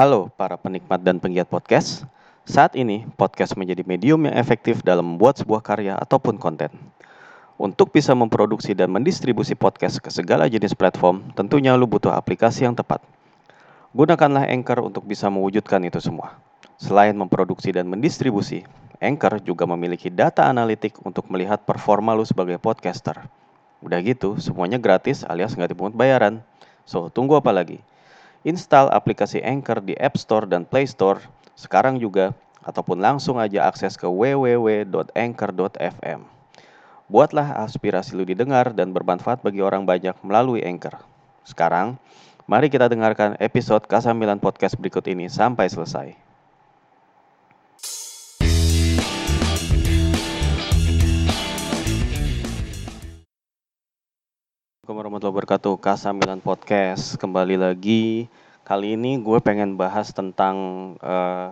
Halo para penikmat dan penggiat podcast. Saat ini, podcast menjadi medium yang efektif dalam membuat sebuah karya ataupun konten. Untuk bisa memproduksi dan mendistribusi podcast ke segala jenis platform, tentunya lu butuh aplikasi yang tepat. Gunakanlah Anchor untuk bisa mewujudkan itu semua. Selain memproduksi dan mendistribusi, Anchor juga memiliki data analitik untuk melihat performa lu sebagai podcaster. Udah gitu, semuanya gratis alias nggak dipungut bayaran. So, tunggu apa lagi? Install aplikasi Anchor di App Store dan Play Store sekarang juga ataupun langsung aja akses ke www.anchor.fm. Buatlah aspirasi lu didengar dan bermanfaat bagi orang banyak melalui Anchor. Sekarang, mari kita dengarkan episode Kasamilan Podcast berikut ini sampai selesai. Warahmatullahi wabarakatuh Kasamilan Podcast. Kembali lagi. Kali ini gue pengen bahas tentang uh,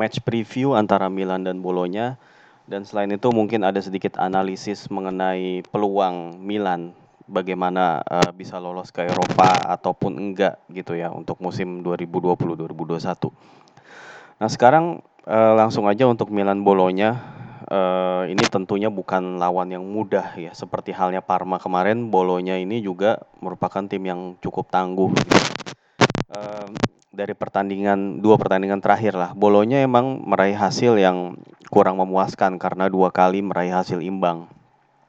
match preview antara Milan dan Bolonya. Dan selain itu mungkin ada sedikit analisis mengenai peluang Milan. Bagaimana uh, bisa lolos ke Eropa ataupun enggak gitu ya untuk musim 2020-2021. Nah sekarang uh, langsung aja untuk Milan Bolonya uh, ini tentunya bukan lawan yang mudah ya seperti halnya Parma kemarin Bolonya ini juga merupakan tim yang cukup tangguh gitu dari pertandingan dua pertandingan terakhir lah, Bolonya emang meraih hasil yang kurang memuaskan karena dua kali meraih hasil imbang.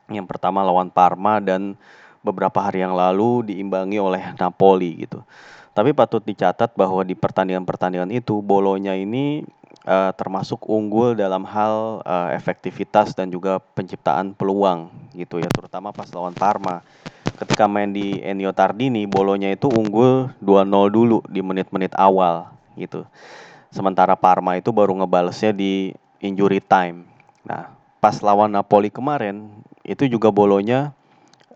Yang pertama lawan Parma dan beberapa hari yang lalu diimbangi oleh Napoli gitu. Tapi patut dicatat bahwa di pertandingan-pertandingan itu Bolonya ini uh, termasuk unggul dalam hal uh, efektivitas dan juga penciptaan peluang gitu ya, terutama pas lawan Parma ketika main di Ennio Tardini bolonya itu unggul 2-0 dulu di menit-menit awal gitu. Sementara Parma itu baru ngebalesnya di injury time. Nah, pas lawan Napoli kemarin itu juga bolonya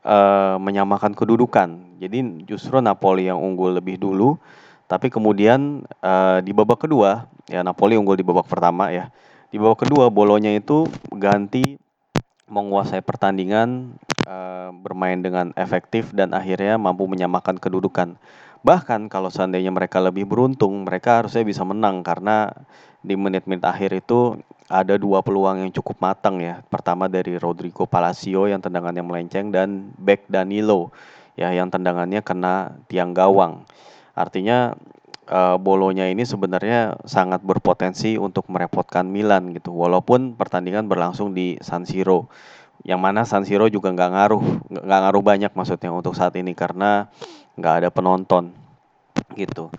uh, menyamakan kedudukan. Jadi justru Napoli yang unggul lebih dulu, tapi kemudian uh, di babak kedua ya Napoli unggul di babak pertama ya. Di babak kedua bolonya itu ganti menguasai pertandingan, uh, bermain dengan efektif dan akhirnya mampu menyamakan kedudukan. Bahkan kalau seandainya mereka lebih beruntung, mereka harusnya bisa menang karena di menit-menit akhir itu ada dua peluang yang cukup matang ya. Pertama dari Rodrigo Palacio yang tendangannya melenceng dan back Danilo ya yang tendangannya kena tiang gawang. Artinya uh, bolonya ini sebenarnya sangat berpotensi untuk merepotkan Milan gitu. Walaupun pertandingan berlangsung di San Siro, yang mana San Siro juga nggak ngaruh, nggak ngaruh banyak maksudnya untuk saat ini karena nggak ada penonton gitu.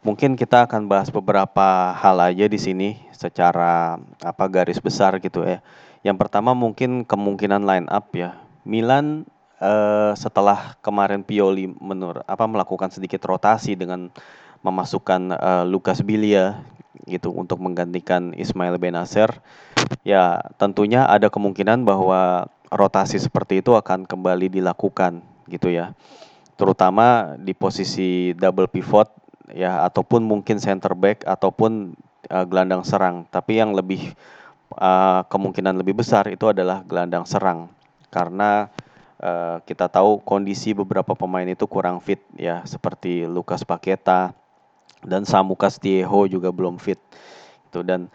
Mungkin kita akan bahas beberapa hal aja di sini secara apa garis besar gitu ya. Yang pertama mungkin kemungkinan line up ya. Milan uh, setelah kemarin Pioli menur apa melakukan sedikit rotasi dengan memasukkan uh, Lucas Bilia gitu untuk menggantikan Ismail Benacer ya tentunya ada kemungkinan bahwa rotasi seperti itu akan kembali dilakukan gitu ya. Terutama di posisi double pivot ya ataupun mungkin center back ataupun uh, gelandang serang. Tapi yang lebih uh, kemungkinan lebih besar itu adalah gelandang serang. Karena uh, kita tahu kondisi beberapa pemain itu kurang fit ya seperti Lucas Paqueta dan Samu Castillejo juga belum fit. Itu dan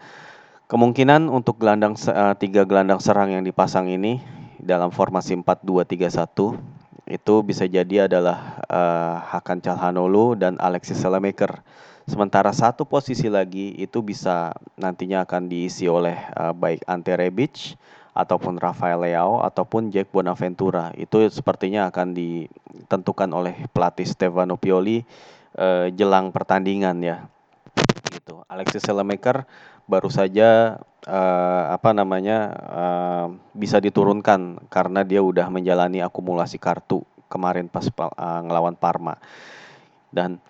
kemungkinan untuk gelandang uh, tiga gelandang serang yang dipasang ini dalam formasi 4-2-3-1 itu bisa jadi adalah uh, Hakan Calhanoglu dan Alexis Salamaker. Sementara satu posisi lagi itu bisa nantinya akan diisi oleh uh, baik Ante Rebic ataupun Rafael Leao ataupun Jack Bonaventura. Itu sepertinya akan ditentukan oleh pelatih Stefano Pioli uh, jelang pertandingan ya. Gitu. Alexis Selemaker baru saja uh, apa namanya uh, bisa diturunkan karena dia udah menjalani akumulasi kartu kemarin pas uh, ngelawan Parma. Dan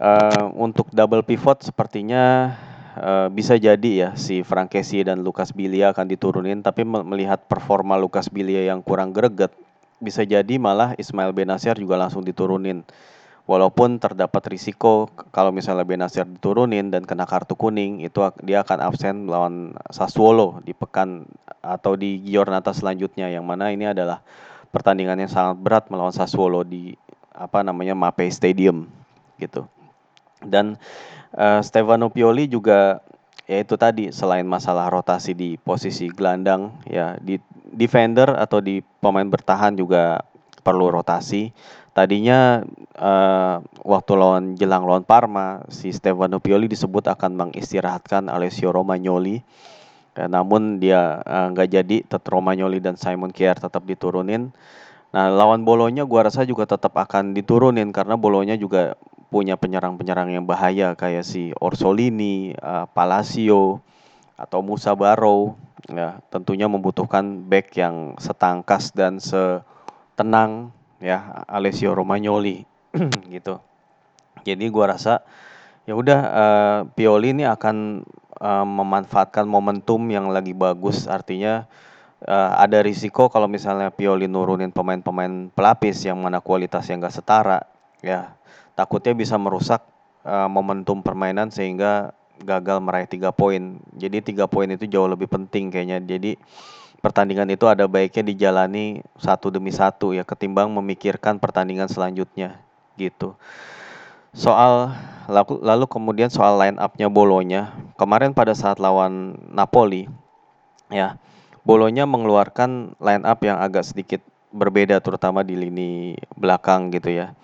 uh, untuk double pivot sepertinya uh, bisa jadi ya si Frankesi dan Lucas Bilia akan diturunin tapi melihat performa Lucas Bilia yang kurang greget bisa jadi malah Ismail Benacer juga langsung diturunin walaupun terdapat risiko kalau misalnya Benasir diturunin dan kena kartu kuning itu dia akan absen lawan Sassuolo di pekan atau di Giornata selanjutnya yang mana ini adalah pertandingan yang sangat berat melawan Sassuolo di apa namanya Mapei Stadium gitu. Dan uh, Stefano Pioli juga ya itu tadi selain masalah rotasi di posisi gelandang ya di defender atau di pemain bertahan juga perlu rotasi. Tadinya uh, waktu lawan jelang lawan Parma si Stefano Pioli disebut akan mengistirahatkan Alessio Romagnoli. Ya, namun dia nggak uh, jadi, tetap Romagnoli dan Simon Kjaer tetap diturunin. Nah, lawan Bolonya gua rasa juga tetap akan diturunin karena Bolonya juga punya penyerang-penyerang yang bahaya kayak si Orsolini, uh, Palacio atau Musa Barrow ya tentunya membutuhkan back yang setangkas dan setenang ya Alessio Romagnoli gitu. Jadi gua rasa ya udah uh, Pioli ini akan uh, memanfaatkan momentum yang lagi bagus artinya uh, ada risiko kalau misalnya Pioli nurunin pemain-pemain pelapis yang mana kualitas yang gak setara ya takutnya bisa merusak uh, momentum permainan sehingga gagal meraih tiga poin. Jadi tiga poin itu jauh lebih penting kayaknya. Jadi pertandingan itu ada baiknya dijalani satu demi satu ya ketimbang memikirkan pertandingan selanjutnya gitu. Soal lalu, lalu kemudian soal line upnya Bolonya kemarin pada saat lawan Napoli ya Bolonya mengeluarkan line up yang agak sedikit berbeda terutama di lini belakang gitu ya.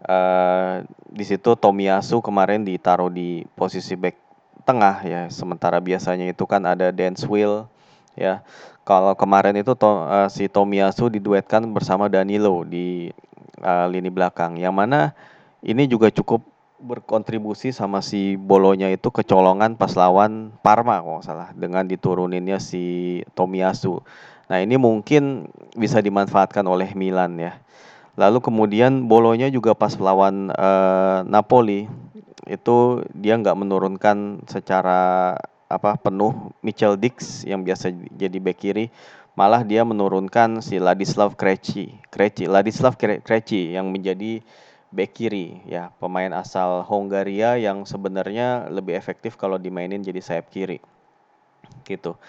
Uh, di situ Tomiyasu kemarin ditaruh di posisi back tengah ya, sementara biasanya itu kan ada Will ya. Kalau kemarin itu to, uh, si Tomiyasu diduetkan bersama Danilo di uh, lini belakang, yang mana ini juga cukup berkontribusi sama si Bolonya itu kecolongan pas lawan Parma kalau salah dengan dituruninnya si Tomiyasu. Nah ini mungkin bisa dimanfaatkan oleh Milan ya. Lalu kemudian Bolonya juga pas lawan uh, Napoli itu dia nggak menurunkan secara apa penuh Michel Dix yang biasa jadi bek kiri. Malah dia menurunkan si Ladislav Krejci Krejci Ladislav Krejci yang menjadi bek kiri ya pemain asal Hongaria yang sebenarnya lebih efektif kalau dimainin jadi sayap kiri. Gitu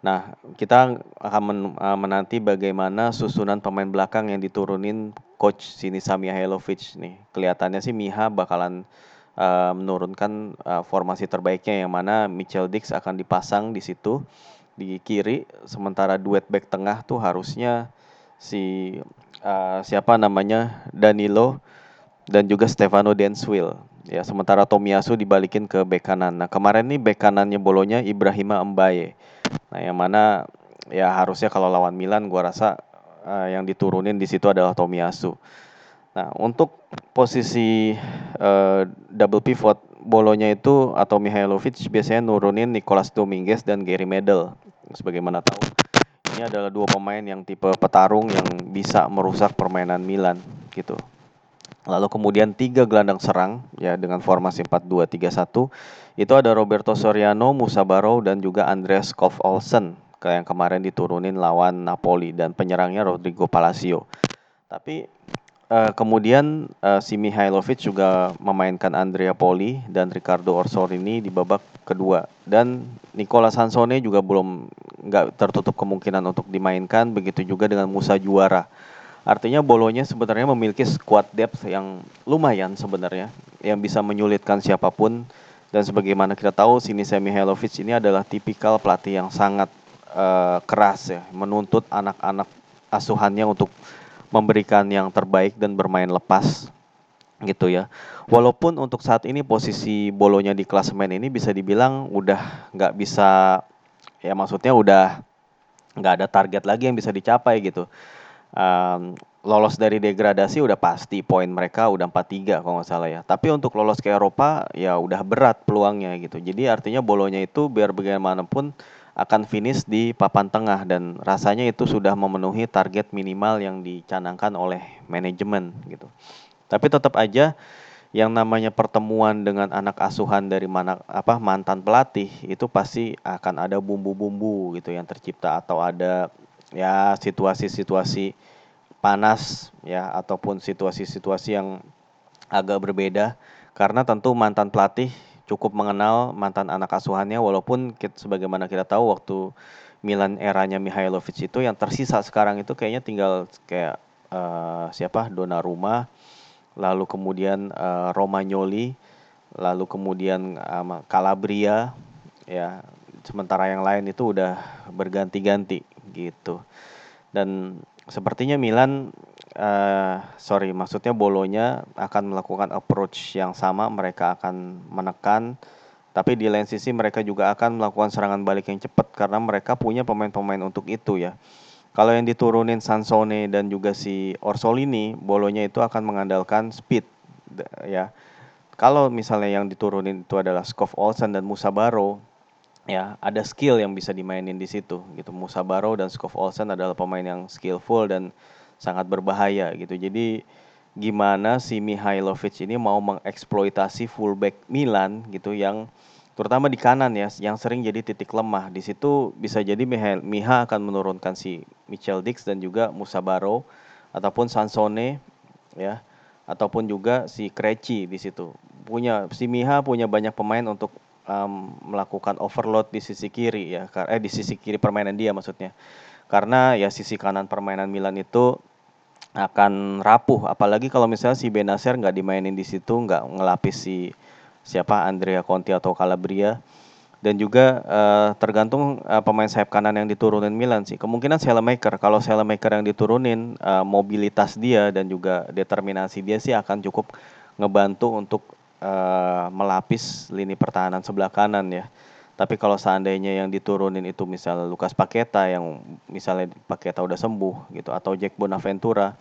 Nah, kita akan men uh, menanti bagaimana susunan pemain belakang yang diturunin coach Sinisa Mihailovic nih. Kelihatannya sih Miha bakalan uh, menurunkan uh, formasi terbaiknya yang mana Mitchell Dix akan dipasang di situ di kiri, sementara duet back tengah tuh harusnya si uh, siapa namanya Danilo dan juga Stefano Denswil. Ya, sementara Tomiyasu dibalikin ke bek kanan. Nah, kemarin nih bek kanannya Bolonya Ibrahima Mbaye. Nah, yang mana ya harusnya kalau lawan Milan gua rasa uh, yang diturunin di situ adalah Tomiyasu. Nah, untuk posisi uh, double pivot Bolonya itu atau Mihailovic biasanya nurunin Nicolas Dominguez dan Gary Medel. Sebagaimana tahu, ini adalah dua pemain yang tipe petarung yang bisa merusak permainan Milan gitu. Lalu kemudian tiga gelandang serang ya dengan formasi 4-2-3-1 itu ada Roberto Soriano, Musa Barrow dan juga Andreas Kov Olsen yang kemarin diturunin lawan Napoli dan penyerangnya Rodrigo Palacio. Tapi uh, kemudian uh, si Mihailovic juga memainkan Andrea Poli dan Ricardo Orsolini di babak kedua dan Nicola Sansone juga belum nggak tertutup kemungkinan untuk dimainkan begitu juga dengan Musa Juara. Artinya Bolonya sebenarnya memiliki squad depth yang lumayan sebenarnya yang bisa menyulitkan siapa pun dan sebagaimana kita tahu Sinisa Mihailovic ini adalah tipikal pelatih yang sangat uh, keras ya, menuntut anak-anak asuhannya untuk memberikan yang terbaik dan bermain lepas gitu ya. Walaupun untuk saat ini posisi Bolonya di klasemen ini bisa dibilang udah nggak bisa ya maksudnya udah nggak ada target lagi yang bisa dicapai gitu. Um, lolos dari degradasi udah pasti poin mereka udah 4-3 kalau nggak salah ya. Tapi untuk lolos ke Eropa ya udah berat peluangnya gitu. Jadi artinya bolonya itu biar bagaimanapun akan finish di papan tengah dan rasanya itu sudah memenuhi target minimal yang dicanangkan oleh manajemen gitu. Tapi tetap aja yang namanya pertemuan dengan anak asuhan dari mana apa mantan pelatih itu pasti akan ada bumbu-bumbu gitu yang tercipta atau ada ya situasi-situasi panas ya ataupun situasi-situasi yang agak berbeda. Karena tentu mantan pelatih cukup mengenal mantan anak asuhannya walaupun kita, sebagaimana kita tahu waktu Milan eranya Mihailovic itu yang tersisa sekarang itu kayaknya tinggal kayak uh, siapa? Donnarumma lalu kemudian uh, Romagnoli lalu kemudian um, Calabria ya. Sementara yang lain itu udah berganti-ganti gitu dan sepertinya Milan uh, sorry maksudnya Bolonya akan melakukan approach yang sama mereka akan menekan tapi di lain sisi mereka juga akan melakukan serangan balik yang cepat karena mereka punya pemain-pemain untuk itu ya. Kalau yang diturunin Sansone dan juga si Orsolini, Bolonya itu akan mengandalkan speed ya. Kalau misalnya yang diturunin itu adalah Skov Olsen dan Musa Baro, ya ada skill yang bisa dimainin di situ gitu. Musa Baro dan Skov Olsen adalah pemain yang skillful dan sangat berbahaya gitu. Jadi gimana si Mihailovic ini mau mengeksploitasi fullback Milan gitu yang terutama di kanan ya yang sering jadi titik lemah. Di situ bisa jadi Miha, Miha akan menurunkan si Michel Dix dan juga Musa Baro ataupun Sansone ya ataupun juga si Kreci di situ. Punya si Miha punya banyak pemain untuk um, melakukan overload di sisi kiri ya eh di sisi kiri permainan dia maksudnya. Karena ya sisi kanan permainan Milan itu akan rapuh apalagi kalau misalnya si Benacer nggak dimainin di situ nggak ngelapis si siapa Andrea Conti atau Calabria dan juga uh, tergantung uh, pemain sayap kanan yang diturunin Milan sih kemungkinan Selemaker kalau Selemaker yang diturunin uh, mobilitas dia dan juga determinasi dia sih akan cukup ngebantu untuk uh, melapis lini pertahanan sebelah kanan ya tapi kalau seandainya yang diturunin itu misalnya Lukas Paketa yang misalnya Paketa udah sembuh gitu atau Jack Bonaventura,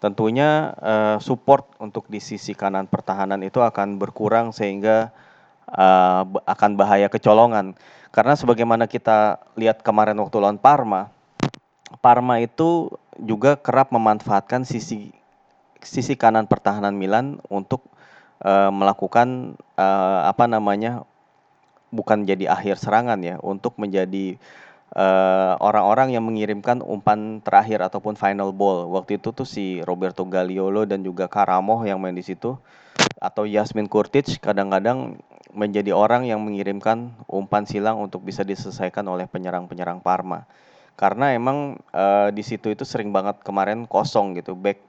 tentunya uh, support untuk di sisi kanan pertahanan itu akan berkurang sehingga uh, akan bahaya kecolongan. Karena sebagaimana kita lihat kemarin waktu lawan Parma, Parma itu juga kerap memanfaatkan sisi sisi kanan pertahanan Milan untuk uh, melakukan uh, apa namanya bukan jadi akhir serangan ya untuk menjadi eh, orang-orang uh, yang mengirimkan umpan terakhir ataupun final ball. Waktu itu tuh si Roberto Gagliolo dan juga Karamo yang main di situ atau Yasmin Kurtic kadang-kadang menjadi orang yang mengirimkan umpan silang untuk bisa diselesaikan oleh penyerang-penyerang Parma. Karena emang uh, di situ itu sering banget kemarin kosong gitu back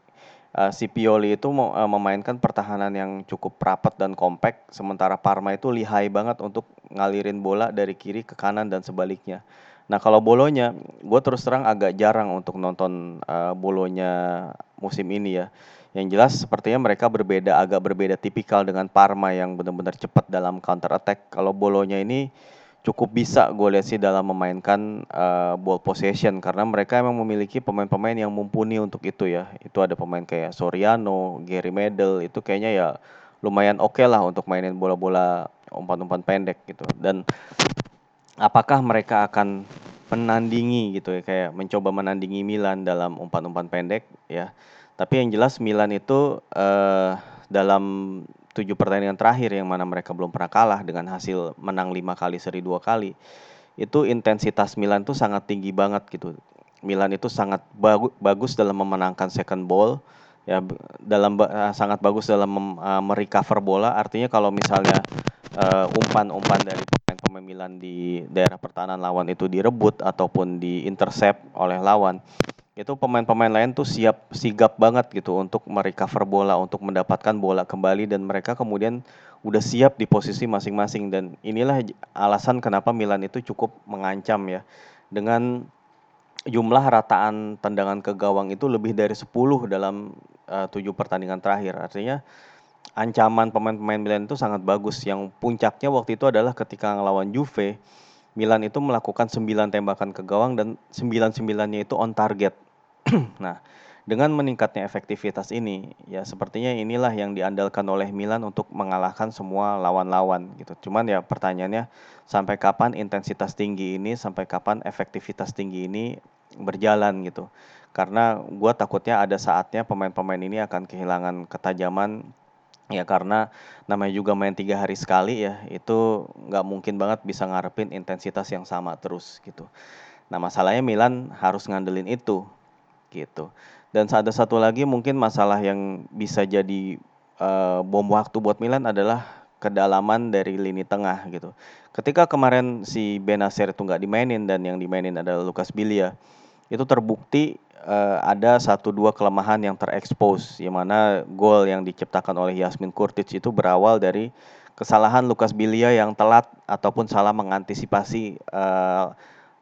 uh, si Pioli itu mau uh, memainkan pertahanan yang cukup rapat dan kompak, sementara Parma itu lihai banget untuk ngalirin bola dari kiri ke kanan dan sebaliknya. Nah kalau bolonya, gue terus terang agak jarang untuk nonton uh, bolonya musim ini ya. Yang jelas sepertinya mereka berbeda, agak berbeda tipikal dengan Parma yang benar-benar cepat dalam counter attack. Kalau bolonya ini cukup bisa gue lihat sih dalam memainkan uh, ball possession karena mereka emang memiliki pemain-pemain yang mumpuni untuk itu ya. Itu ada pemain kayak Soriano, Gary Medel itu kayaknya ya lumayan oke okay lah untuk mainin bola-bola umpan-umpan pendek gitu. Dan apakah mereka akan menandingi gitu ya kayak mencoba menandingi Milan dalam umpan-umpan pendek ya. Tapi yang jelas Milan itu uh, dalam tujuh pertandingan terakhir yang mana mereka belum pernah kalah dengan hasil menang lima kali seri dua kali. Itu intensitas Milan tuh sangat tinggi banget gitu. Milan itu sangat bagu bagus dalam memenangkan second ball ya dalam uh, sangat bagus dalam uh, merecover bola. Artinya kalau misalnya umpan-umpan uh, dari pemain-pemain Milan di daerah pertahanan lawan itu direbut ataupun di intercept oleh lawan itu pemain-pemain lain tuh siap sigap banget gitu untuk merecover bola untuk mendapatkan bola kembali dan mereka kemudian udah siap di posisi masing-masing. Dan inilah alasan kenapa Milan itu cukup mengancam ya. Dengan jumlah rataan tendangan ke gawang itu lebih dari 10 dalam uh, pertandingan terakhir. Artinya ancaman pemain-pemain Milan itu sangat bagus. Yang puncaknya waktu itu adalah ketika ngelawan Juve Milan itu melakukan 9 tembakan ke gawang dan 9-9-nya itu on target nah, dengan meningkatnya efektivitas ini, ya sepertinya inilah yang diandalkan oleh Milan untuk mengalahkan semua lawan-lawan gitu. Cuman ya pertanyaannya sampai kapan intensitas tinggi ini, sampai kapan efektivitas tinggi ini berjalan gitu. Karena gue takutnya ada saatnya pemain-pemain ini akan kehilangan ketajaman ya karena namanya juga main tiga hari sekali ya itu nggak mungkin banget bisa ngarepin intensitas yang sama terus gitu. Nah masalahnya Milan harus ngandelin itu gitu. Dan ada satu lagi mungkin masalah yang bisa jadi uh, bom waktu buat Milan adalah kedalaman dari lini tengah gitu. Ketika kemarin si Benacer itu nggak dimainin dan yang dimainin adalah Lucas Bilia, itu terbukti uh, ada satu dua kelemahan yang terekspos, yang mana gol yang diciptakan oleh Yasmin Kurtic itu berawal dari kesalahan Lukas Bilia yang telat ataupun salah mengantisipasi uh,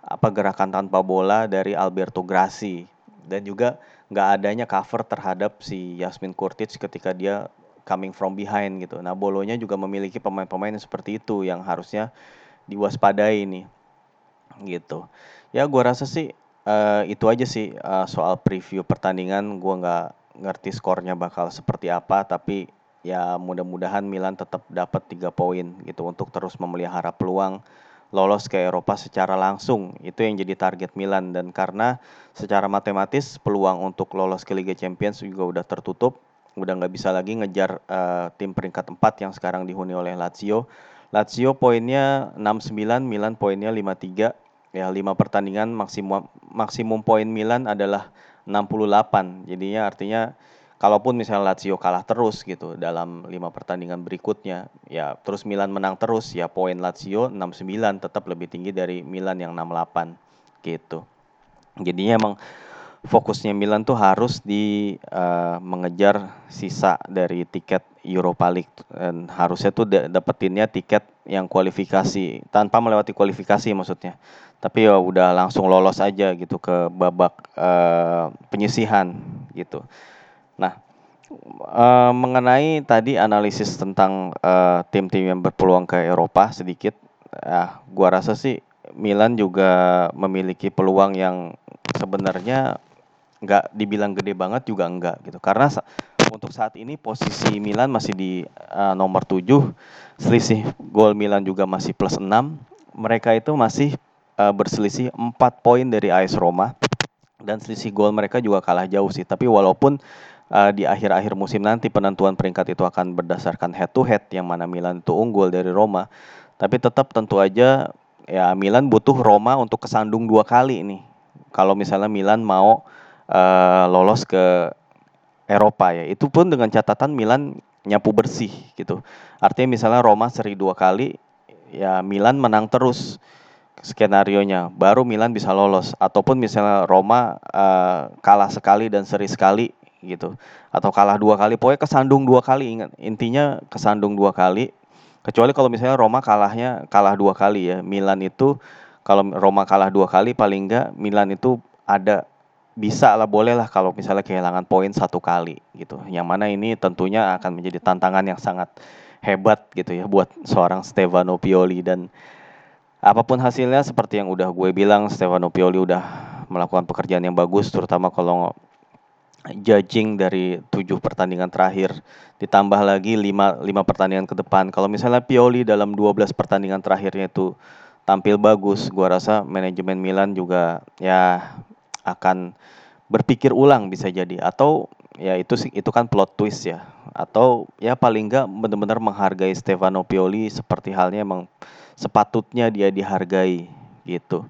apa gerakan tanpa bola dari Alberto Grassi dan juga nggak adanya cover terhadap si Yasmin Kurtic ketika dia coming from behind gitu. Nah, Bolonya juga memiliki pemain-pemain seperti itu yang harusnya diwaspadai nih. Gitu. Ya, gua rasa sih uh, itu aja sih uh, soal preview pertandingan. Gua nggak ngerti skornya bakal seperti apa, tapi ya mudah-mudahan Milan tetap dapat tiga poin gitu untuk terus memelihara peluang lolos ke Eropa secara langsung. Itu yang jadi target Milan dan karena secara matematis peluang untuk lolos ke Liga Champions juga udah tertutup, udah nggak bisa lagi ngejar uh, tim peringkat 4 yang sekarang dihuni oleh Lazio. Lazio poinnya 69, Milan poinnya 53. Ya, 5 pertandingan maksimum maksimum poin Milan adalah 68. Jadinya artinya kalaupun misalnya Lazio kalah terus gitu dalam lima pertandingan berikutnya, ya terus Milan menang terus, ya poin Lazio 69 tetap lebih tinggi dari Milan yang 68 gitu. Jadinya emang fokusnya Milan tuh harus di uh, mengejar sisa dari tiket Europa League dan harusnya tuh dapetinnya tiket yang kualifikasi tanpa melewati kualifikasi maksudnya. Tapi ya udah langsung lolos aja gitu ke babak uh, penyisihan gitu. Uh, mengenai tadi analisis tentang uh, tim-tim yang berpeluang ke Eropa sedikit, uh, gua rasa sih Milan juga memiliki peluang yang sebenarnya nggak dibilang gede banget juga enggak gitu. Karena sa untuk saat ini posisi Milan masih di uh, nomor 7, selisih gol Milan juga masih plus 6. Mereka itu masih uh, berselisih 4 poin dari AS Roma dan selisih gol mereka juga kalah jauh sih. Tapi walaupun uh, di akhir-akhir musim nanti penentuan peringkat itu akan berdasarkan head to head yang mana Milan itu unggul dari Roma. Tapi tetap tentu aja ya Milan butuh Roma untuk kesandung dua kali nih. Kalau misalnya Milan mau uh, lolos ke Eropa ya. Itu pun dengan catatan Milan nyapu bersih gitu. Artinya misalnya Roma seri dua kali, ya Milan menang terus skenario nya baru Milan bisa lolos ataupun misalnya Roma uh, kalah sekali dan seri sekali gitu. Atau kalah dua kali pokoknya kesandung dua kali ingat. Intinya kesandung dua kali kecuali kalau misalnya Roma kalahnya kalah dua kali ya. Milan itu kalau Roma kalah dua kali paling enggak Milan itu ada bisa lah boleh lah kalau misalnya kehilangan poin satu kali gitu. Yang mana ini tentunya akan menjadi tantangan yang sangat hebat gitu ya buat seorang Stefano Pioli dan apa pun hasilnya seperti yang udah gue bilang Stefano Pioli udah melakukan pekerjaan yang bagus terutama kalau judging dari tujuh pertandingan terakhir ditambah lagi lima, lima pertandingan ke depan. Kalau misalnya Pioli dalam 12 pertandingan terakhirnya itu tampil bagus gua rasa manajemen Milan juga ya akan berpikir ulang bisa jadi. Atau ya itu sih itu kan plot twist ya. Atau ya paling enggak benar-benar menghargai Stefano Pioli seperti halnya emang sepatutnya dia dihargai gitu.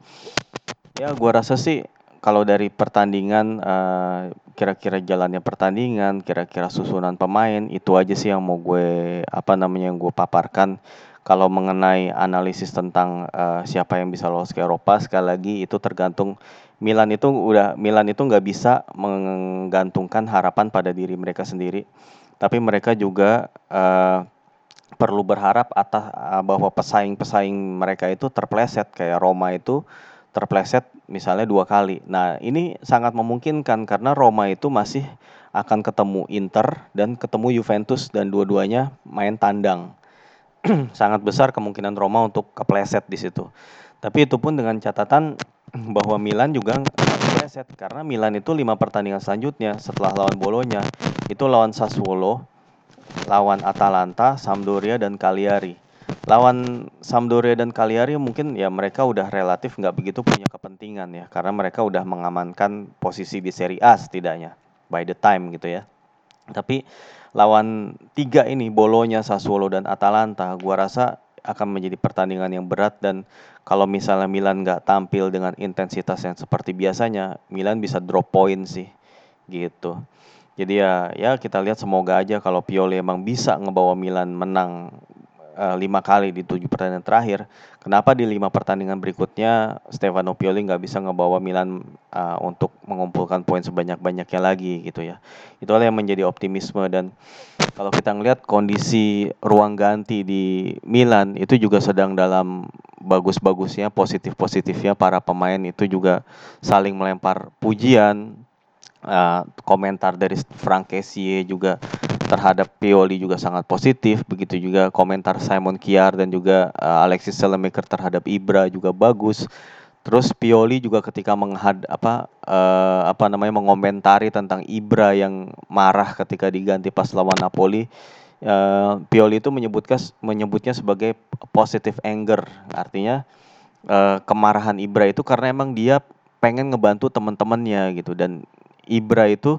Ya gua rasa sih kalau dari pertandingan uh, kira-kira jalannya pertandingan, kira-kira susunan pemain itu aja sih yang mau gue apa namanya yang gue paparkan. Kalau mengenai analisis tentang uh, siapa yang bisa lolos ke Eropa sekali lagi itu tergantung Milan itu udah Milan itu nggak bisa menggantungkan harapan pada diri mereka sendiri, tapi mereka juga uh, perlu berharap atas uh, bahwa pesaing-pesaing mereka itu terpleset kayak Roma itu terpleset misalnya dua kali. Nah ini sangat memungkinkan karena Roma itu masih akan ketemu Inter dan ketemu Juventus dan dua-duanya main tandang. sangat besar kemungkinan Roma untuk kepleset di situ. Tapi itu pun dengan catatan bahwa Milan juga kepleset karena Milan itu lima pertandingan selanjutnya setelah lawan Bolonya itu lawan Sassuolo, lawan Atalanta, Sampdoria dan Cagliari lawan Sampdoria dan Cagliari mungkin ya mereka udah relatif nggak begitu punya kepentingan ya karena mereka udah mengamankan posisi di Serie A setidaknya by the time gitu ya. Tapi lawan tiga ini Bolonya, Sassuolo dan Atalanta, gua rasa akan menjadi pertandingan yang berat dan kalau misalnya Milan nggak tampil dengan intensitas yang seperti biasanya, Milan bisa drop point sih gitu. Jadi ya ya kita lihat semoga aja kalau Pioli emang bisa ngebawa Milan menang lima kali di tujuh pertandingan terakhir. Kenapa di lima pertandingan berikutnya Stefano Pioli nggak bisa ngebawa Milan uh, untuk mengumpulkan poin sebanyak-banyaknya lagi gitu ya. Itulah yang menjadi optimisme dan kalau kita ngelihat kondisi ruang ganti di Milan itu juga sedang dalam bagus-bagusnya, positif-positifnya para pemain itu juga saling melempar pujian, uh, komentar dari Frank Kessie juga terhadap Pioli juga sangat positif. Begitu juga komentar Simon Kiar dan juga uh, Alexis Salemaker terhadap Ibra juga bagus. Terus Pioli juga ketika menghad apa uh, apa namanya mengomentari tentang Ibra yang marah ketika diganti pas lawan Napoli uh, Pioli itu menyebutkan menyebutnya sebagai positive anger. Artinya uh, kemarahan Ibra itu karena emang dia pengen ngebantu teman-temannya gitu. Dan Ibra itu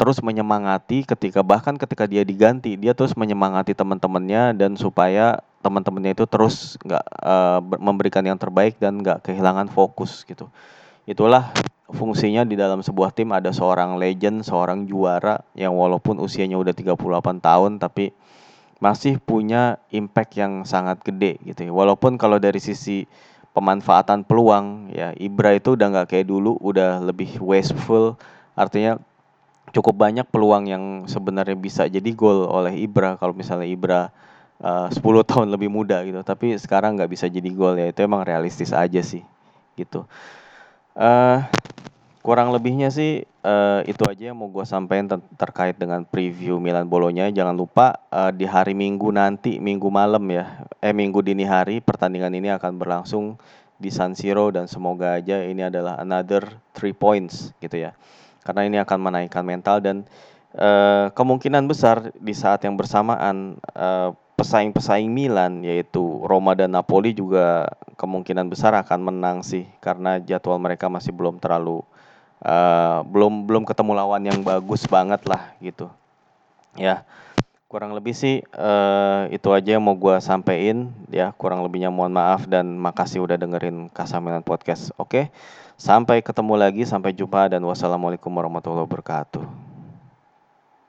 terus menyemangati ketika bahkan ketika dia diganti dia terus menyemangati teman-temannya dan supaya teman-temannya itu terus nggak uh, memberikan yang terbaik dan nggak kehilangan fokus gitu. Itulah fungsinya di dalam sebuah tim. Ada seorang legend seorang juara yang walaupun usianya udah 38 tahun tapi masih punya impact yang sangat gede gitu ya. Walaupun kalau dari sisi pemanfaatan peluang ya Ibra itu udah nggak kayak dulu udah lebih wasteful. Artinya cukup banyak peluang yang sebenarnya bisa jadi gol oleh Ibra kalau misalnya Ibra uh, 10 tahun lebih muda gitu. Tapi sekarang nggak bisa jadi gol ya. Itu emang realistis aja sih gitu. Uh, kurang lebihnya sih uh, itu aja yang mau gue sampaikan ter terkait dengan preview Milan Bolonya. Jangan lupa uh, di hari Minggu nanti Minggu malam ya eh Minggu dini hari pertandingan ini akan berlangsung di San Siro. Dan semoga aja ini adalah another three points gitu ya karena ini akan menaikkan mental dan uh, kemungkinan besar di saat yang bersamaan uh, pesaing-pesaing Milan yaitu Roma dan Napoli juga kemungkinan besar akan menang sih. Karena jadwal mereka masih belum terlalu uh, belum belum ketemu lawan yang bagus banget lah gitu. Ya kurang lebih sih uh, itu aja yang mau gue sampein. Ya kurang lebihnya mohon maaf dan makasih udah dengerin Kasamilan Podcast oke? okay? Sampai ketemu lagi, sampai jumpa dan wassalamualaikum warahmatullahi wabarakatuh.